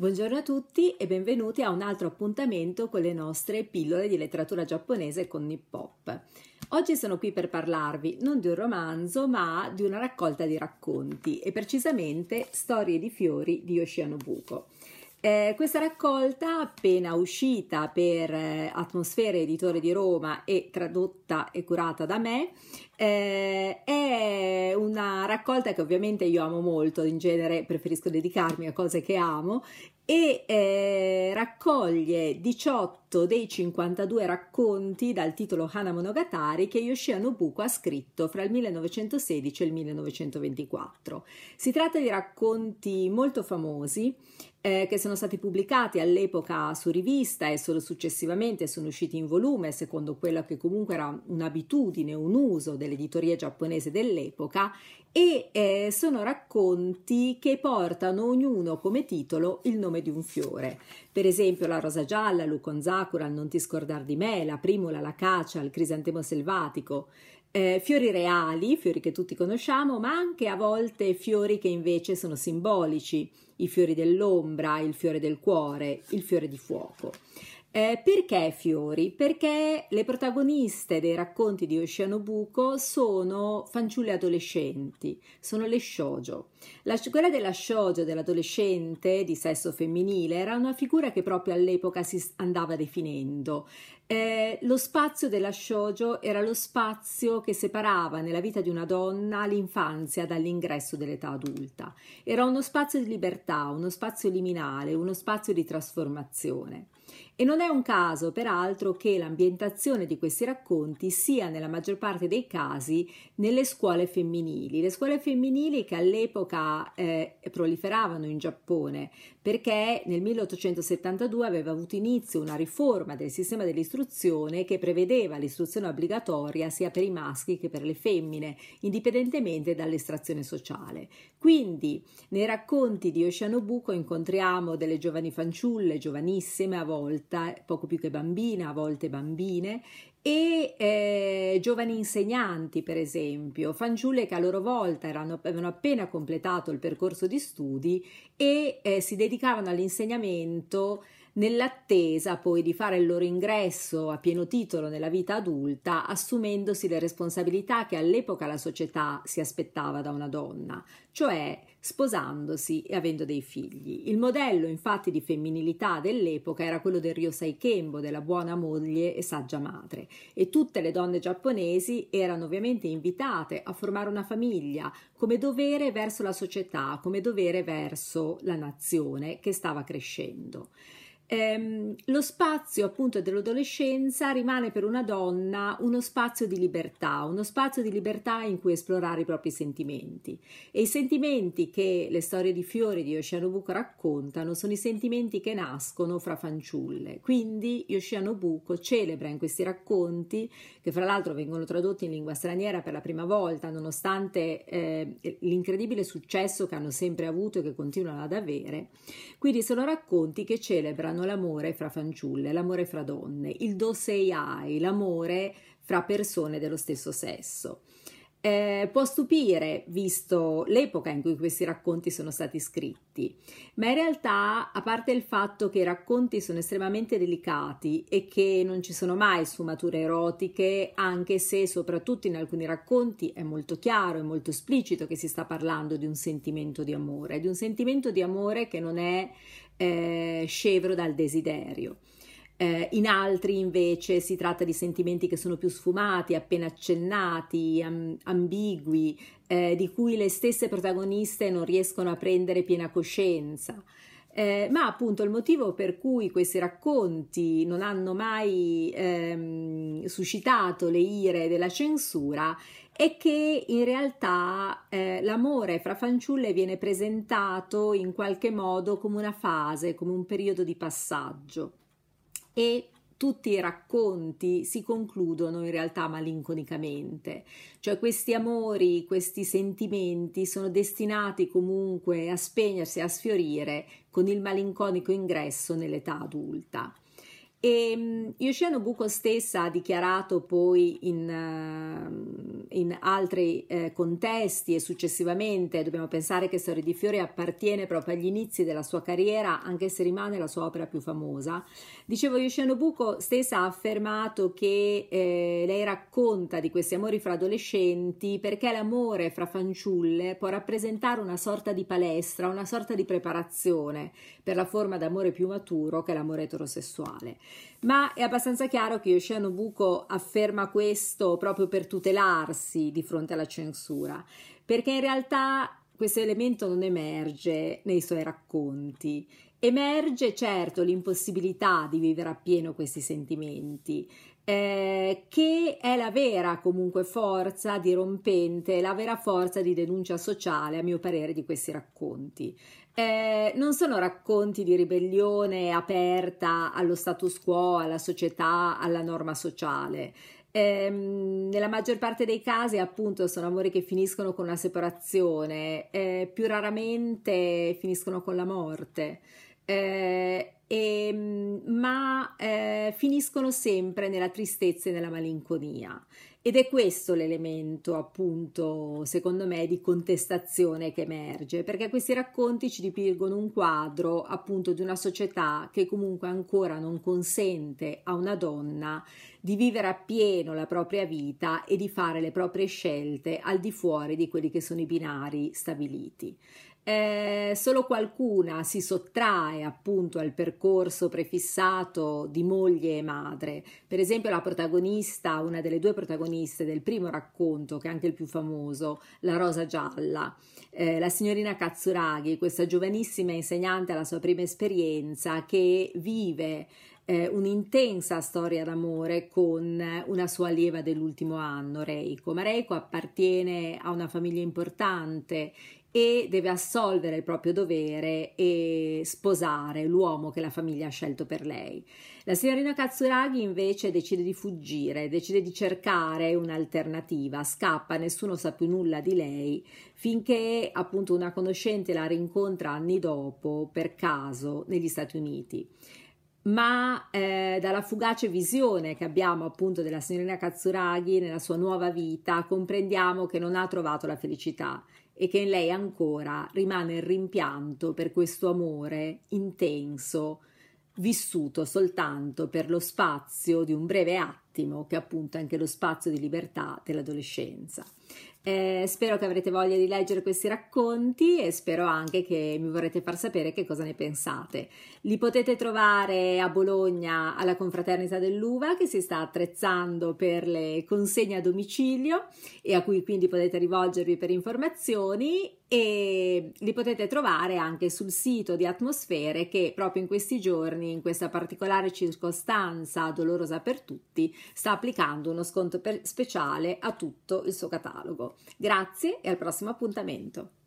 Buongiorno a tutti e benvenuti a un altro appuntamento con le nostre pillole di letteratura giapponese con Nippop. Oggi sono qui per parlarvi non di un romanzo ma di una raccolta di racconti e precisamente Storie di fiori di Yoshi Nobuko. Eh, questa raccolta, appena uscita per eh, Atmosfere Editore di Roma e tradotta e curata da me, eh, è una raccolta che ovviamente io amo molto, in genere preferisco dedicarmi a cose che amo e eh, raccoglie 18 dei 52 racconti dal titolo Hana Monogatari che Yoshia Nobuko ha scritto fra il 1916 e il 1924. Si tratta di racconti molto famosi eh, che sono stati pubblicati all'epoca su rivista e solo successivamente sono usciti in volume, secondo quello che comunque era un'abitudine, un uso dell'editoria giapponese dell'epoca, e eh, sono racconti che portano ognuno come titolo il nome di un fiore. Per esempio la rosa gialla, Lucon Sakura, Non ti scordar di me, la primula, la cacia, il crisantemo selvatico. Eh, fiori reali, fiori che tutti conosciamo, ma anche a volte fiori che invece sono simbolici, i fiori dell'ombra, il fiore del cuore, il fiore di fuoco. Eh, perché fiori? Perché le protagoniste dei racconti di Oceanobuco sono fanciulle adolescenti, sono le shoujo. La, quella della shoujo, dell'adolescente di sesso femminile, era una figura che proprio all'epoca si andava definendo. Eh, lo spazio della shoujo era lo spazio che separava nella vita di una donna l'infanzia dall'ingresso dell'età adulta. Era uno spazio di libertà, uno spazio liminale, uno spazio di trasformazione. E non è un caso, peraltro, che l'ambientazione di questi racconti sia nella maggior parte dei casi nelle scuole femminili, le scuole femminili che all'epoca eh, proliferavano in Giappone, perché nel 1872 aveva avuto inizio una riforma del sistema dell'istruzione che prevedeva l'istruzione obbligatoria sia per i maschi che per le femmine, indipendentemente dall'estrazione sociale. Quindi, nei racconti di Oceanobuco incontriamo delle giovani fanciulle, giovanissime a volte, poco più che bambine, a volte bambine, e eh, giovani insegnanti, per esempio, fanciulle che a loro volta erano, avevano appena completato il percorso di studi e eh, si dedicavano all'insegnamento nell'attesa poi di fare il loro ingresso a pieno titolo nella vita adulta, assumendosi le responsabilità che all'epoca la società si aspettava da una donna, cioè sposandosi e avendo dei figli. Il modello infatti di femminilità dell'epoca era quello del Ryosai Kembo, della buona moglie e saggia madre, e tutte le donne giapponesi erano ovviamente invitate a formare una famiglia come dovere verso la società, come dovere verso la nazione che stava crescendo ehm, lo spazio appunto dell'adolescenza rimane per una donna uno spazio di libertà, uno spazio di libertà in cui esplorare i propri sentimenti. E i sentimenti che le storie di fiori di Yoshinobuko raccontano sono i sentimenti che nascono fra fanciulle. Quindi Yoshinobuko celebra in questi racconti, che fra l'altro vengono tradotti in lingua straniera per la prima volta, nonostante eh, l'incredibile successo che hanno sempre avuto e che continuano ad avere, quindi sono racconti che celebrano hanno l'amore fra fanciulle, l'amore fra donne, il do sei ai, l'amore fra persone dello stesso sesso. Eh, può stupire, visto l'epoca in cui questi racconti sono stati scritti, ma in realtà, a parte il fatto che i racconti sono estremamente delicati e che non ci sono mai sfumature erotiche, anche se soprattutto in alcuni racconti è molto chiaro e molto esplicito che si sta parlando di un sentimento di amore, di un sentimento di amore che non è eh, scevro dal desiderio. Eh, in altri invece si tratta di sentimenti che sono più sfumati, appena accennati, am- ambigui, eh, di cui le stesse protagoniste non riescono a prendere piena coscienza. Eh, ma appunto il motivo per cui questi racconti non hanno mai ehm, suscitato le ire della censura è che in realtà eh, l'amore fra fanciulle viene presentato in qualche modo come una fase, come un periodo di passaggio e tutti i racconti si concludono in realtà malinconicamente, cioè questi amori, questi sentimenti sono destinati comunque a spegnersi, a sfiorire con il malinconico ingresso nell'età adulta. E um, Yoshia Nobuko stessa ha dichiarato poi in, uh, in altri uh, contesti e successivamente, dobbiamo pensare che Storia di Fiori appartiene proprio agli inizi della sua carriera, anche se rimane la sua opera più famosa. Dicevo, Yoshia Nobuko stessa ha affermato che eh, lei racconta di questi amori fra adolescenti perché l'amore fra fanciulle può rappresentare una sorta di palestra, una sorta di preparazione per la forma d'amore più maturo che è l'amore eterosessuale ma è abbastanza chiaro che Yoshia Nobuko afferma questo proprio per tutelarsi di fronte alla censura, perché in realtà questo elemento non emerge nei suoi racconti. Emerge certo l'impossibilità di vivere appieno questi sentimenti, eh, che è la vera comunque forza dirompente, la vera forza di denuncia sociale, a mio parere, di questi racconti. Eh, non sono racconti di ribellione aperta allo status quo, alla società, alla norma sociale. Eh, nella maggior parte dei casi, appunto, sono amori che finiscono con una separazione, eh, più raramente finiscono con la morte. Eh, e, ehm, ma eh, finiscono sempre nella tristezza e nella malinconia. Ed è questo l'elemento, appunto, secondo me, di contestazione che emerge, perché questi racconti ci dipingono un quadro, appunto, di una società che comunque ancora non consente a una donna di vivere appieno la propria vita e di fare le proprie scelte al di fuori di quelli che sono i binari stabiliti eh, solo qualcuna si sottrae appunto al percorso prefissato di moglie e madre. Per esempio la protagonista, una delle due protagoniste del primo racconto, che è anche il più famoso, La Rosa Gialla, eh, la signorina Katsuragi, questa giovanissima insegnante alla sua prima esperienza che vive eh, un'intensa storia d'amore con una sua allieva dell'ultimo anno, Reiko. Ma Reiko appartiene a una famiglia importante e deve assolvere il proprio dovere e sposare l'uomo che la famiglia ha scelto per lei. La signorina Katsuragi invece decide di fuggire, decide di cercare un'alternativa, scappa, nessuno sa più nulla di lei, finché appunto una conoscente la rincontra anni dopo per caso negli Stati Uniti ma eh, dalla fugace visione che abbiamo appunto della signorina Katsuragi nella sua nuova vita comprendiamo che non ha trovato la felicità e che in lei ancora rimane il rimpianto per questo amore intenso, vissuto soltanto per lo spazio di un breve attimo, che è appunto anche lo spazio di libertà dell'adolescenza. Eh, spero che avrete voglia di leggere questi racconti e spero anche che mi vorrete far sapere che cosa ne pensate. Li potete trovare a Bologna alla Confraternita dell'Uva che si sta attrezzando per le consegne a domicilio e a cui quindi potete rivolgervi per informazioni e li potete trovare anche sul sito di Atmosfere che proprio in questi giorni, in questa particolare circostanza dolorosa per tutti, sta applicando uno sconto speciale a tutto il suo catalogo. Grazie e al prossimo appuntamento.